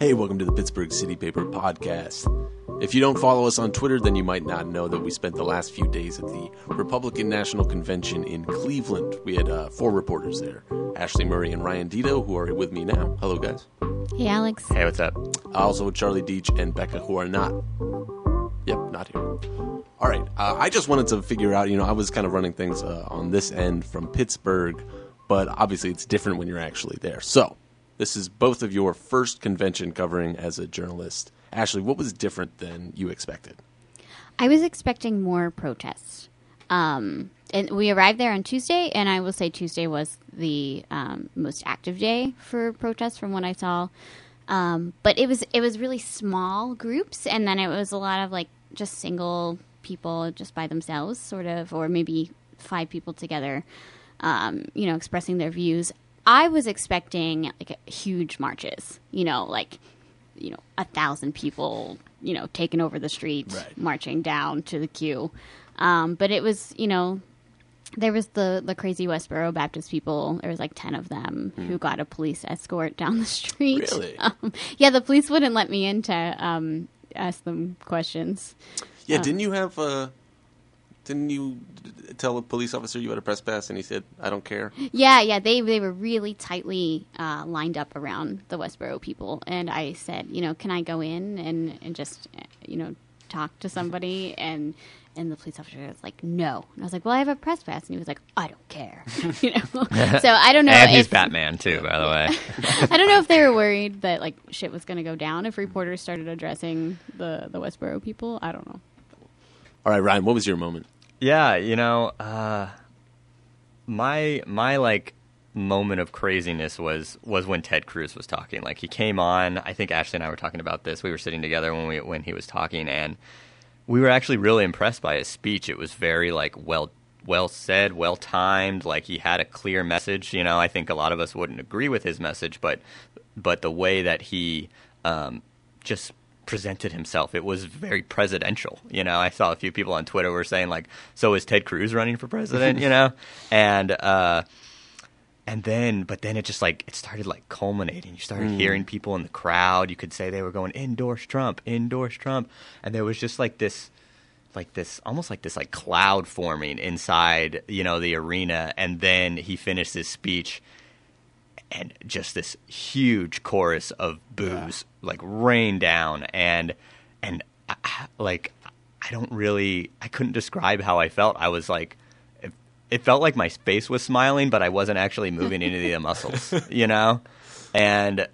Hey, welcome to the Pittsburgh City Paper Podcast. If you don't follow us on Twitter, then you might not know that we spent the last few days at the Republican National Convention in Cleveland. We had uh, four reporters there Ashley Murray and Ryan Deto, who are with me now. Hello, guys. Hey, Alex. Hey, what's up? Also, Charlie Deitch and Becca, who are not. Yep, not here. All right. Uh, I just wanted to figure out, you know, I was kind of running things uh, on this end from Pittsburgh, but obviously it's different when you're actually there. So, this is both of your first convention covering as a journalist. Ashley, what was different than you expected? I was expecting more protests. Um, and we arrived there on Tuesday, and I will say Tuesday was the um, most active day for protests from what I saw. Um, but it was it was really small groups, and then it was a lot of like just single people just by themselves, sort of, or maybe five people together, um, you know, expressing their views. I was expecting like huge marches, you know, like you know a thousand people, you know, taking over the street, Right. marching down to the Q. Um, but it was, you know, there was the the crazy Westboro Baptist people. There was like ten of them who got a police escort down the street. Really? Um, yeah, the police wouldn't let me in to um, ask them questions. Yeah, didn't you have uh Didn't you tell a police officer you had a press pass and he said, I don't care? Yeah, yeah, they they were really tightly uh, lined up around the Westboro people, and I said, you know, can I go in and and just uh, you know talk to somebody and. And the police officer was like, "No," and I was like, "Well, I have a press pass," and he was like, "I don't care," you know. so I don't know. and he's Batman too, by the way. I don't know if they were worried that like shit was going to go down if reporters started addressing the the Westboro people. I don't know. All right, Ryan, what was your moment? Yeah, you know, uh, my my like moment of craziness was was when Ted Cruz was talking. Like he came on. I think Ashley and I were talking about this. We were sitting together when we when he was talking, and we were actually really impressed by his speech. It was very like well well said, well timed. Like he had a clear message. You know, I think a lot of us wouldn't agree with his message, but but the way that he um, just presented himself, it was very presidential. You know, I saw a few people on Twitter were saying like, "So is Ted Cruz running for president?" You know, and. uh and then but then it just like it started like culminating you started hearing people in the crowd you could say they were going endorse trump endorse trump and there was just like this like this almost like this like cloud forming inside you know the arena and then he finished his speech and just this huge chorus of boos like rain down. And and I, like i don't really i couldn't describe how i felt. I was like it, it felt like my face was smiling but i wasn't actually moving any of the muscles you know? And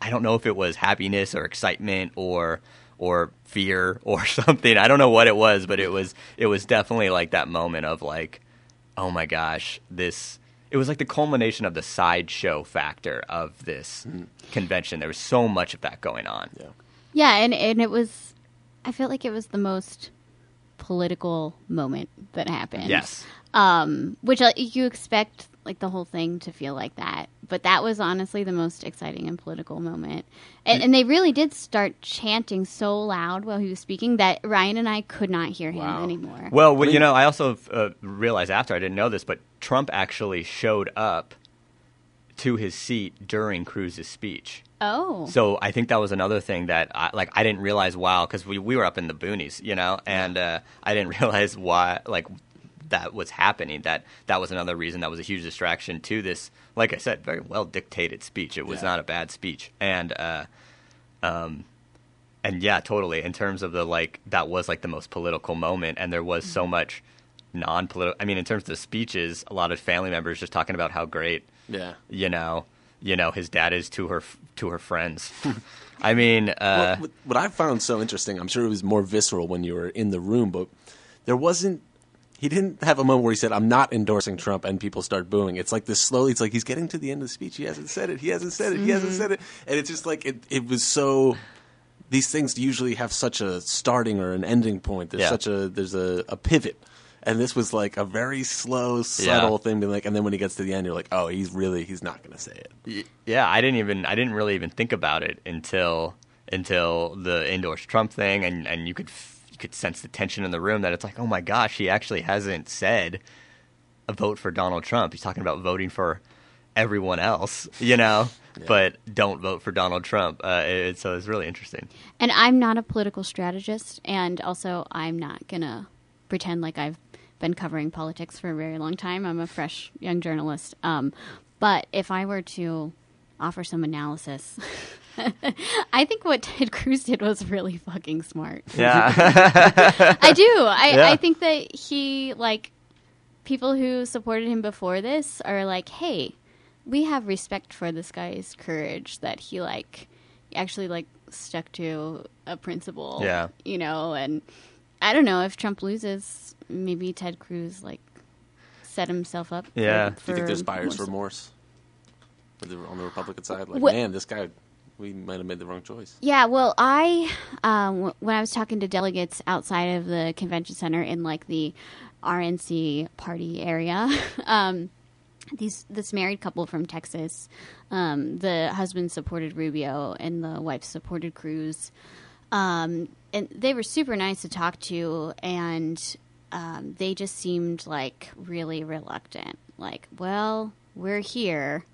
i don't know if it was happiness or excitement or or fear or something. I don't know what it was but it was it was definitely like that moment of like oh my gosh, this it was like the culmination of the sideshow factor of this convention. There was so much of that going on. Yeah. Yeah, and and it was. I felt like it was the most political moment that happened. Yes. Um, which uh, you expect like the whole thing to feel like that, but that was honestly the most exciting and political moment. And, and they really did start chanting so loud while he was speaking that Ryan and I could not hear him Wow. anymore. Well, well, you know, I also uh, realized after I didn't know this, but Trump actually showed up to his seat during Cruz's speech. oh, So I think that was another thing that I, like I didn't realize wow because we we were up in the boonies, you know, and uh, I didn't realize why like that was happening. That that was another reason that was a huge distraction to this. Like I said, very well dictated speech. It was Yeah. not a bad speech, and uh, um, and yeah, totally. In terms of the like, that was like the most political moment, and there was so much non-political. I mean, in terms of the speeches, a lot of family members just talking about how great Yeah. you know, you know, his dad is to her to her friends. I mean, uh, what, what I found so interesting, I'm sure it was more visceral when you were in the room, but there wasn't. He didn't have a moment where he said, "I'm not endorsing Trump," and people start booing. It's like this slowly. It's like he's getting to the end of the speech. He hasn't said it. He hasn't said it. He hasn't said it. And it's just like it. It was so. These things usually have such a starting or an ending point. There's Yeah. such a there's a, a pivot, and this was like a very slow, subtle Yeah. thing. Being like, and then when he gets to the end, you're like, oh, he's really he's not going to say it. y- yeah, I didn't even I didn't really even think about it until until the endorse Trump thing, and and you could f- you could sense the tension in the room that it's like, oh my gosh, he actually hasn't said a vote for Donald Trump. He's talking about voting for everyone else, you know. but don't vote for Donald Trump. Uh, it, so it's really interesting. And I'm not a political strategist, and also I'm not gonna pretend like I've been covering politics for a very long time. I'm a fresh young journalist. Um, but if I were to offer some analysis, I think what Ted Cruz did was really fucking smart. Yeah, I do. I, Yeah. I think that he like people who supported him before this are like, hey, we have respect for this guy's courage that he like actually like stuck to a principle. Yeah. You know, and I don't know if Trump loses, maybe Ted Cruz like set himself up. for- Yeah. Do Do you think there's buyer's more- remorse on the Republican side? Like, What- man, this guy, we might have made the wrong choice. Yeah, well, I um, when I was talking to delegates outside of the convention center in like the RNC party area, um, these this married couple from Texas, um, the husband supported Rubio and the wife supported Cruz, um, and they were super nice to talk to, and um, they just seemed like really reluctant. Like, well, we're here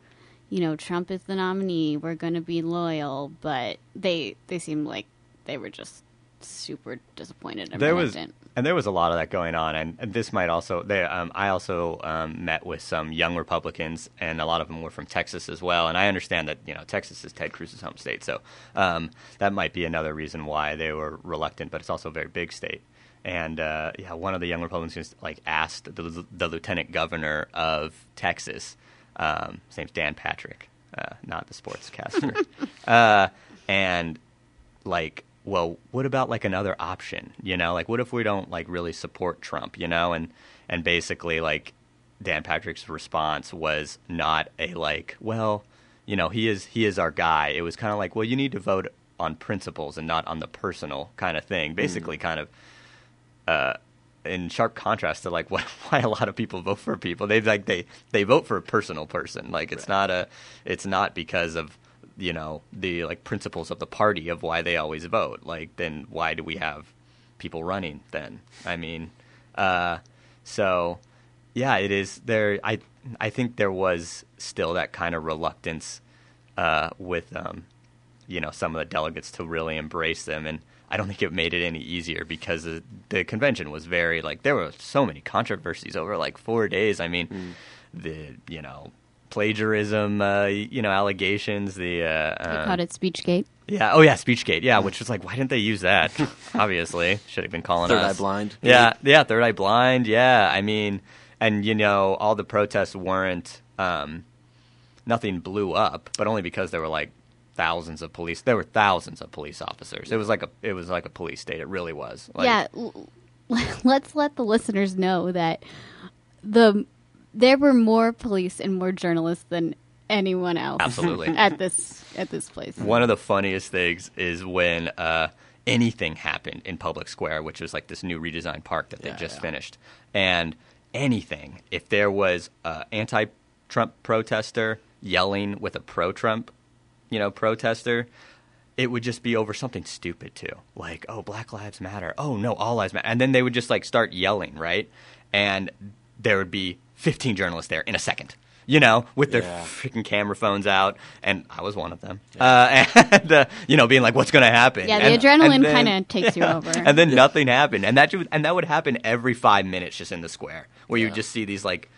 you know, Trump is the nominee. We're going to be loyal, but they they seemed like they were just super disappointed and there was and there was a lot of that going on, and, and this might also. They, um, I also um, met with some young Republicans, and a lot of them were from Texas as well. And I understand that you know Texas is Ted Cruz's home state, so um, that might be another reason why they were reluctant. But it's also a very big state. And uh, yeah, one of the young Republicans like asked the, the lieutenant governor of Texas, um, his name's Dan Patrick, uh, not the sportscaster, uh, and like well what about like another option you know? Like what if we don't like really support trump you know? And and basically like dan patrick's response was not a like well you know he is he is our guy. It was kind of like well you need to vote on principles and not on the personal kind of thing. Basically kind of uh in sharp contrast to like why, why a lot of people vote for people. They like they they vote for a personal person. Like it's not a it's not because of you know the like principles of the party of why they always vote. Like then why do we have people running then? I mean uh so yeah it is there i i think there was still that kind of reluctance uh with um you know some of the delegates to really embrace them. And i don't think it made it any easier because the, the convention was very like there were so many controversies over like four days. I mean the you know plagiarism uh, you know allegations the uh, They uh, called it Speechgate. yeah. Oh yeah speechgate. Yeah which was like why didn't they use that? Obviously. Should have been calling Third us. Eye Blind. yeah. Yeah third eye blind. Yeah. I mean and you know all the protests weren't um, nothing blew up but only because there were like thousands of police there were thousands of police officers it was like a it was like a police state it really was like, yeah, l- let's let the listeners know that the there were more police and more journalists than anyone else Absolutely. at this at this place. One of the funniest things is when uh, anything happened in Public Square, which was like this new redesigned park that they Yeah, just yeah. finished. And anything, if there was an anti-Trump protester yelling with a pro-Trump, you know, protester, it would just be over something stupid too, like oh Black Lives Matter, oh no All Lives Matter, and then they would just like start yelling, right? And there would be 15 journalists there in a second, you know, with their Yeah. freaking camera phones out, and I was one of them, uh, and uh, you know, being like, "What's going to happen?" Yeah, the And- adrenaline kinda takes you over. and then nothing happened, and that and that would happen every five minutes just in the square, where you Yeah. just see these like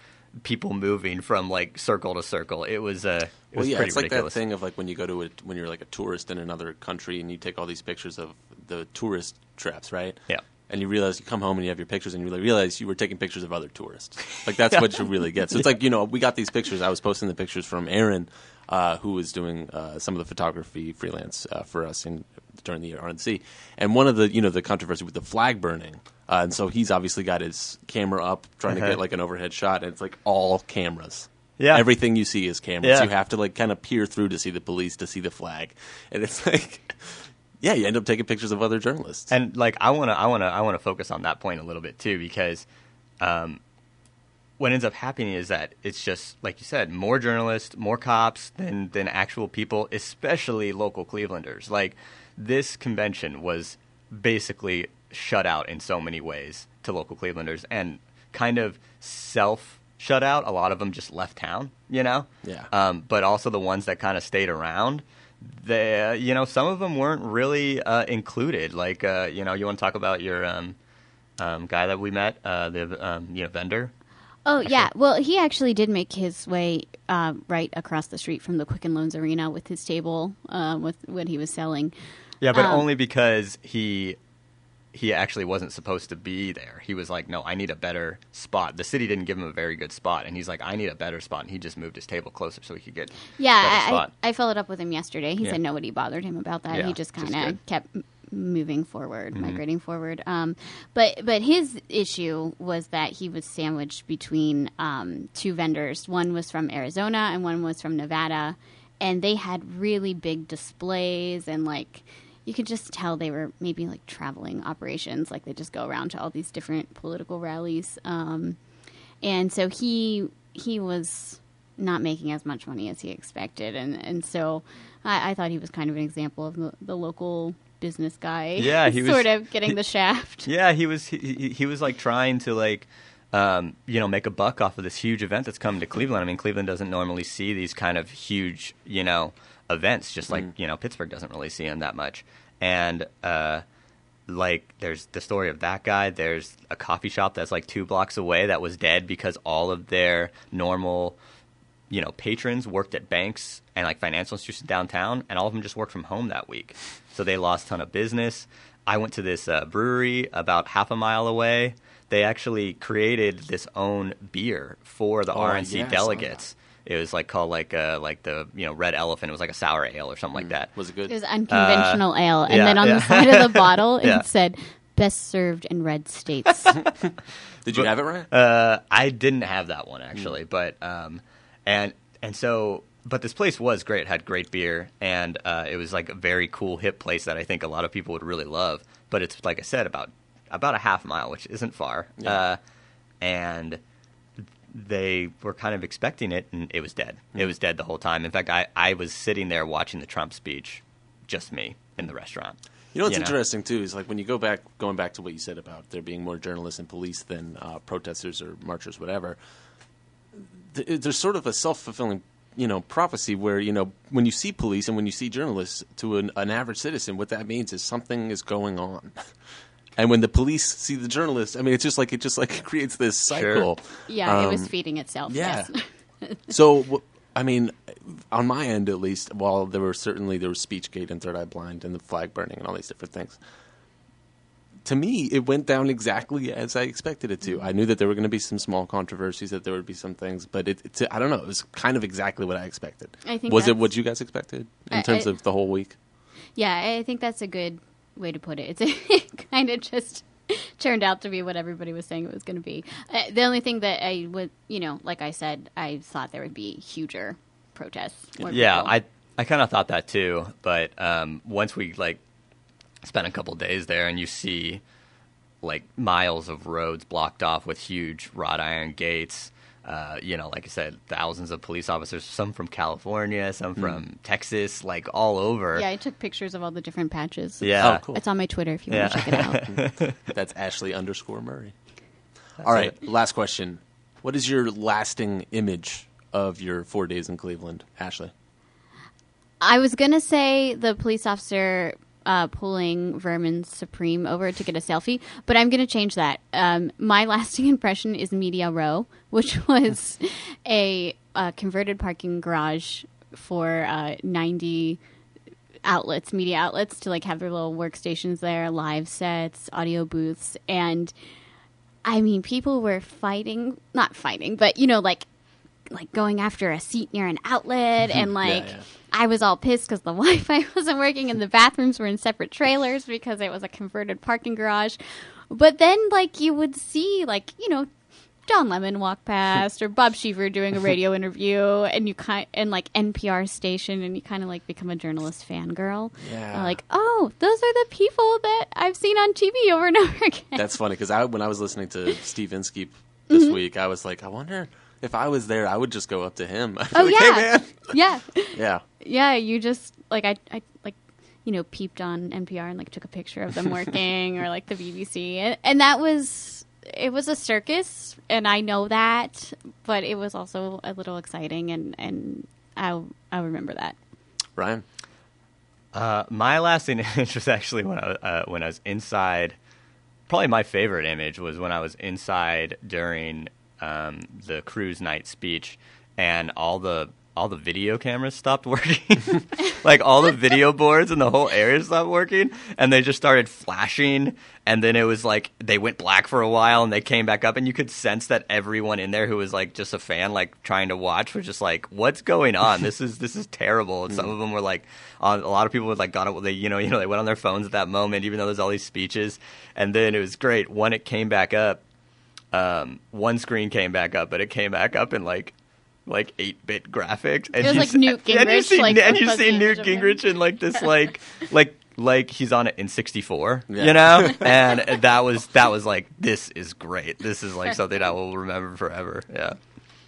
people moving from like circle to circle. It was uh, it Well, was yeah, pretty it's like ridiculous. that thing of like when you go to a, when you're like a tourist in another country and you take all these pictures of the tourist traps, right? Yeah. And you realize you come home and you have your pictures and you realize you were taking pictures of other tourists. Like that's what you really get. So it's like you know we got these pictures. I was posting the pictures from Aaron, uh, who was doing uh, some of the photography freelance uh, for us in during the RNC. And one of the you know the controversy with the flag burning. Uh, and so he's obviously got his camera up, trying to get like an overhead shot, and it's like all cameras. Yeah. Everything you see is cameras. Yeah. You have to like kind of peer through to see the police, to see the flag, and it's like, yeah, you end up taking pictures of other journalists. and like I want to I want to I want to focus on that point a little bit too because um, what ends up happening is that it's just like you said more journalists more cops than than actual people especially local clevelanders like this convention was basically shut out in so many ways to local clevelanders and kind of self shut out, a lot of them just left town. You know. Yeah. Um, but also the ones that kind of stayed around. They, you know, some of them weren't really uh, included. Like, uh, you know, you want to talk about your um, um, guy that we met, uh, the um, you know vendor. Oh yeah, well he actually did make his way uh, right across the street from the Quicken Loans Arena with his table uh, with what he was selling. Yeah, but Um, only because he he actually wasn't supposed to be there. He was like, "No, I need a better spot." The city didn't give him a very good spot, and he's like, "I need a better spot." And he just moved his table closer so he could get better Yeah, I, I. I followed up with him yesterday. He Yeah. said nobody bothered him about that. Yeah, he just kind of kept moving forward, Mm-hmm. migrating forward. Um, but but his issue was that he was sandwiched between um, two vendors. One was from Arizona and one was from Nevada, and they had really big displays and like. You could just tell they were maybe like traveling operations, like they just go around to all these different political rallies. Um, and so he he was not making as much money as he expected, and and so I, I thought he was kind of an example of the, the local business guy. Yeah, he was- sort of getting the shaft. Yeah, he was he, he, he was like trying to like um, you know make a buck off of this huge event that's coming to Cleveland. I mean, Cleveland doesn't normally see these kind of huge you know events, just like you know Pittsburgh doesn't really see them that much. And uh, like there's the story of that guy. There's a coffee shop that's like two blocks away that was dead because all of their normal you know, patrons worked at banks and like financial institutions downtown, and all of them just worked from home that week. So they lost a ton of business. I went to this uh, brewery about half a mile away. They actually created this own beer for the Oh, RNC yeah, delegates. It was like called like uh, like the you know Red Elephant. It was like a sour ale or something like that. Was it good? It was unconventional ale, and Uh, yeah, then on yeah. the side of the bottle Yeah. it said "best served in red states." Did you have it right? Uh, I didn't have that one actually, but um, and and so, but this place was great. It had great beer, and uh, it was like a very cool, hip place that I think a lot of people would really love. But it's like I said, about about a half mile, which isn't far, Yeah. uh, and they were kind of expecting it, and it was dead. It was dead the whole time. In fact, I I was sitting there watching the Trump speech, just me in the restaurant. You know what's you know? interesting too is like when you go back, going back to what you said about there being more journalists and police than uh, protesters or marchers, whatever. Th- there's sort of a self fulfilling, you know, prophecy where you know when you see police and when you see journalists, to an, an average citizen, what that means is something is going on. And when the police see the journalists, I mean, it's just like it just like creates this cycle. yeah, it was Um, feeding itself. yeah. Yes. So, I mean, on my end at least, while there were certainly there was Speechgate and Third Eye Blind and the flag burning and all these different things, to me it went down exactly as I expected it to. I knew that there were going to be some small controversies, that there would be some things, but it, it I don't know, it was kind of exactly what I expected. I think was it what you guys expected in I- terms I- of the whole week? Yeah, I think that's a good way to put it. It's it kind of just turned out to be what everybody was saying it was going to be. Uh, the only thing that I would, you know, like I said, I thought there would be huger protests. Yeah, people. I I kind of thought that too, but um, once we like spent a couple days there and you see like miles of roads blocked off with huge wrought iron gates, uh, you know, like I said, thousands of police officers, some from California, some from Texas, like all over. Yeah, I took pictures of all the different patches. Yeah. Oh, cool. It's on my Twitter if you Yeah. want to check it out. That's Ashley underscore Murray. All right, last question. What is your lasting image of your four days in Cleveland, Ashley? I was gonna say the police officer uh, pulling Vermin Supreme over to get a selfie, but I'm gonna change that. Um, my lasting impression is Media Row, which was a, uh converted parking garage for uh, 90 outlets, media outlets, to like have their little workstations there, live sets, audio booths, and I mean, people were fighting, not fighting, but you know, like like going after a seat near an outlet and like yeah. I was all pissed because the Wi-Fi wasn't working and the bathrooms were in separate trailers because it was a converted parking garage. But then, like, you would see, like, you know, Don Lemon walk past or Bob Schieffer doing a radio interview, and you kind and like NPR station, and you kind of like become a journalist fangirl. Yeah. like, oh, those are the people that I've seen on TV over and over again. That's funny because I, when I was listening to Steve Inskeep this Mm-hmm. week, I was like, I wonder if I was there, I would just go up to him. I'd be oh like, yeah, hey, man. yeah. Yeah. yeah, you just like I, I like you know peeped on NPR and like took a picture of them working or like the BBC, and, and that was it was a circus, and I know that, but it was also a little exciting, and and I I remember that. Ryan. Uh, my last image was actually when I uh, when I was inside. Probably my favorite image was when I was inside during um, the Cruz night speech, and all the all the video cameras stopped working. like all the video boards in the whole area stopped working, and they just started flashing. And then it was like they went black for a while, and they came back up, and you could sense that everyone in there who was like just a fan, like trying to watch, was just like, "What's going on? This is this is terrible." And some of them were like, uh, a lot of people would like got it. They you know you know they went on their phones at that moment, even though there's all these speeches. And then it was great when it came back up. Um, one screen came back up, but it came back up in like like eight bit graphics. And It was you like s- Newt and you Gingrich, see, like, and a you see Newt image of him. Gingrich in like this like like like he's on it in 64 Yeah. you know and that was that was like this is great this is like something i will remember forever yeah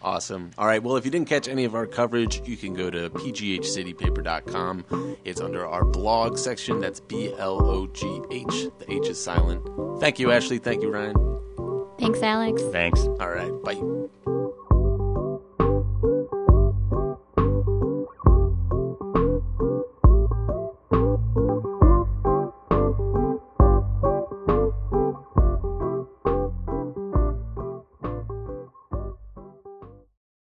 Awesome. All right. Well, if you didn't catch any of our coverage, you can go to pghcitypaper.com. It's under our blog section. That's B L O G H. The H is silent. Thank you, Ashley. Thank you, Ryan. Thanks, Alex. thanks All right. Bye.